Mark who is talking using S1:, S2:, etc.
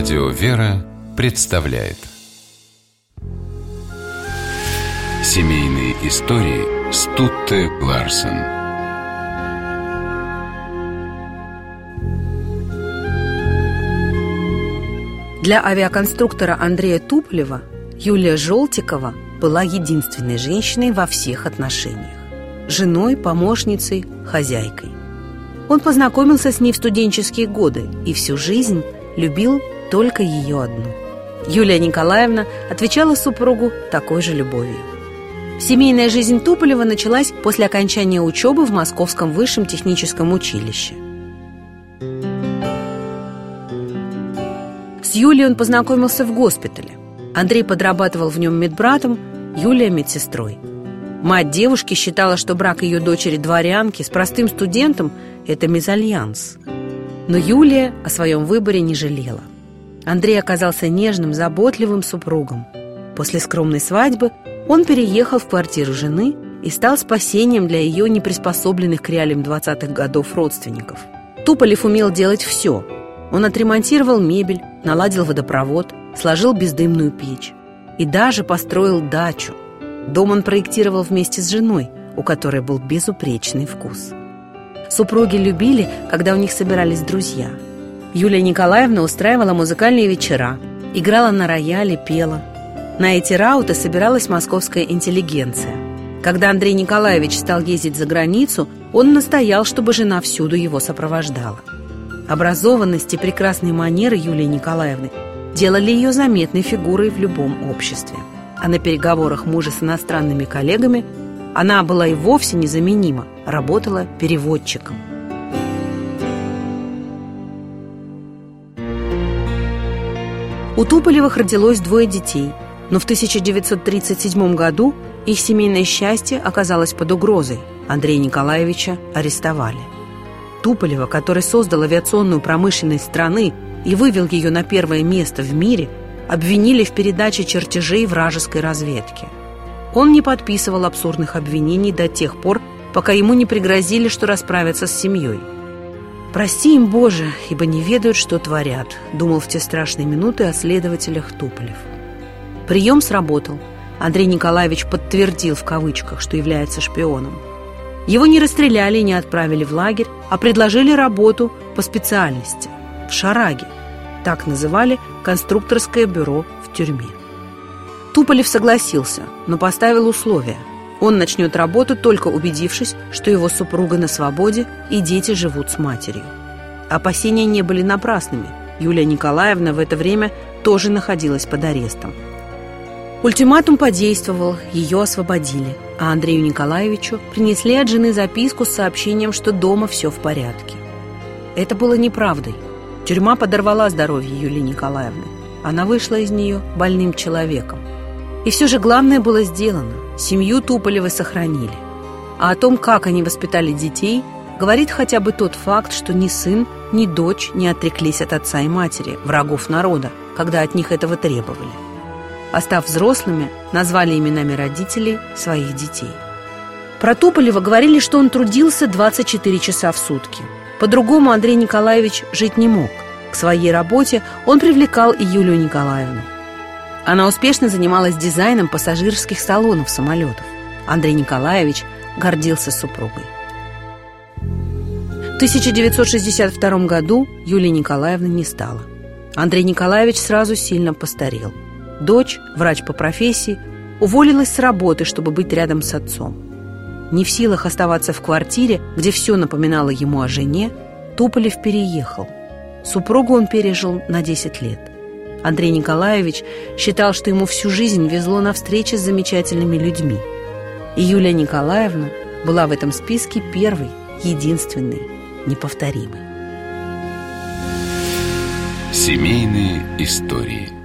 S1: Радио «Вера» представляет Семейные истории Стутте Ларсен
S2: Для авиаконструктора Андрея Туполева Юлия Желтикова была единственной женщиной во всех отношениях. Женой, помощницей, хозяйкой. Он познакомился с ней в студенческие годы и всю жизнь любил только ее одну. Юлия Николаевна отвечала супругу такой же любовью. Семейная жизнь Туполева началась после окончания учебы в Московском высшем техническом училище. С Юлией он познакомился в госпитале. Андрей подрабатывал в нем медбратом, Юлия – медсестрой. Мать девушки считала, что брак ее дочери-дворянки с простым студентом – это мезальянс. Но Юлия о своем выборе не жалела. Андрей оказался нежным, заботливым супругом. После скромной свадьбы он переехал в квартиру жены и стал спасением для ее неприспособленных к реалиям 20-х годов родственников. Туполев умел делать все. Он отремонтировал мебель, наладил водопровод, сложил бездымную печь и даже построил дачу. Дом он проектировал вместе с женой, у которой был безупречный вкус. Супруги любили, когда у них собирались друзья – Юлия Николаевна устраивала музыкальные вечера, играла на рояле, пела. На эти рауты собиралась московская интеллигенция. Когда Андрей Николаевич стал ездить за границу, он настоял, чтобы жена всюду его сопровождала. Образованность и прекрасные манеры Юлии Николаевны делали ее заметной фигурой в любом обществе. А на переговорах мужа с иностранными коллегами она была и вовсе незаменима, работала переводчиком. У Туполевых родилось двое детей, но в 1937 году их семейное счастье оказалось под угрозой. Андрея Николаевича арестовали. Туполева, который создал авиационную промышленность страны и вывел ее на первое место в мире, обвинили в передаче чертежей вражеской разведки. Он не подписывал абсурдных обвинений до тех пор, пока ему не пригрозили, что расправятся с семьей. «Прости им, Боже, ибо не ведают, что творят», думал в те страшные минуты о следователях Туполев. Прием сработал. Андрей Николаевич подтвердил в кавычках, что является шпионом. Его не расстреляли и не отправили в лагерь, а предложили работу по специальности в Шараге. Так называли конструкторское бюро в тюрьме. Туполев согласился, но поставил условия – он начнет работу, только убедившись, что его супруга на свободе и дети живут с матерью. Опасения не были напрасными. Юлия Николаевна в это время тоже находилась под арестом. Ультиматум подействовал, ее освободили, а Андрею Николаевичу принесли от жены записку с сообщением, что дома все в порядке. Это было неправдой. Тюрьма подорвала здоровье Юлии Николаевны. Она вышла из нее больным человеком. И все же главное было сделано. Семью Туполевы сохранили. А о том, как они воспитали детей, говорит хотя бы тот факт, что ни сын, ни дочь не отреклись от отца и матери, врагов народа, когда от них этого требовали. А взрослыми, назвали именами родителей своих детей. Про Туполева говорили, что он трудился 24 часа в сутки. По-другому Андрей Николаевич жить не мог. К своей работе он привлекал и Юлию Николаевну. Она успешно занималась дизайном пассажирских салонов самолетов. Андрей Николаевич гордился супругой. В 1962 году Юлия Николаевна не стала. Андрей Николаевич сразу сильно постарел. Дочь, врач по профессии, уволилась с работы, чтобы быть рядом с отцом. Не в силах оставаться в квартире, где все напоминало ему о жене, Туполев переехал. Супругу он пережил на 10 лет. Андрей Николаевич считал, что ему всю жизнь везло на встречи с замечательными людьми. И Юлия Николаевна была в этом списке первой, единственной, неповторимой.
S1: Семейные истории –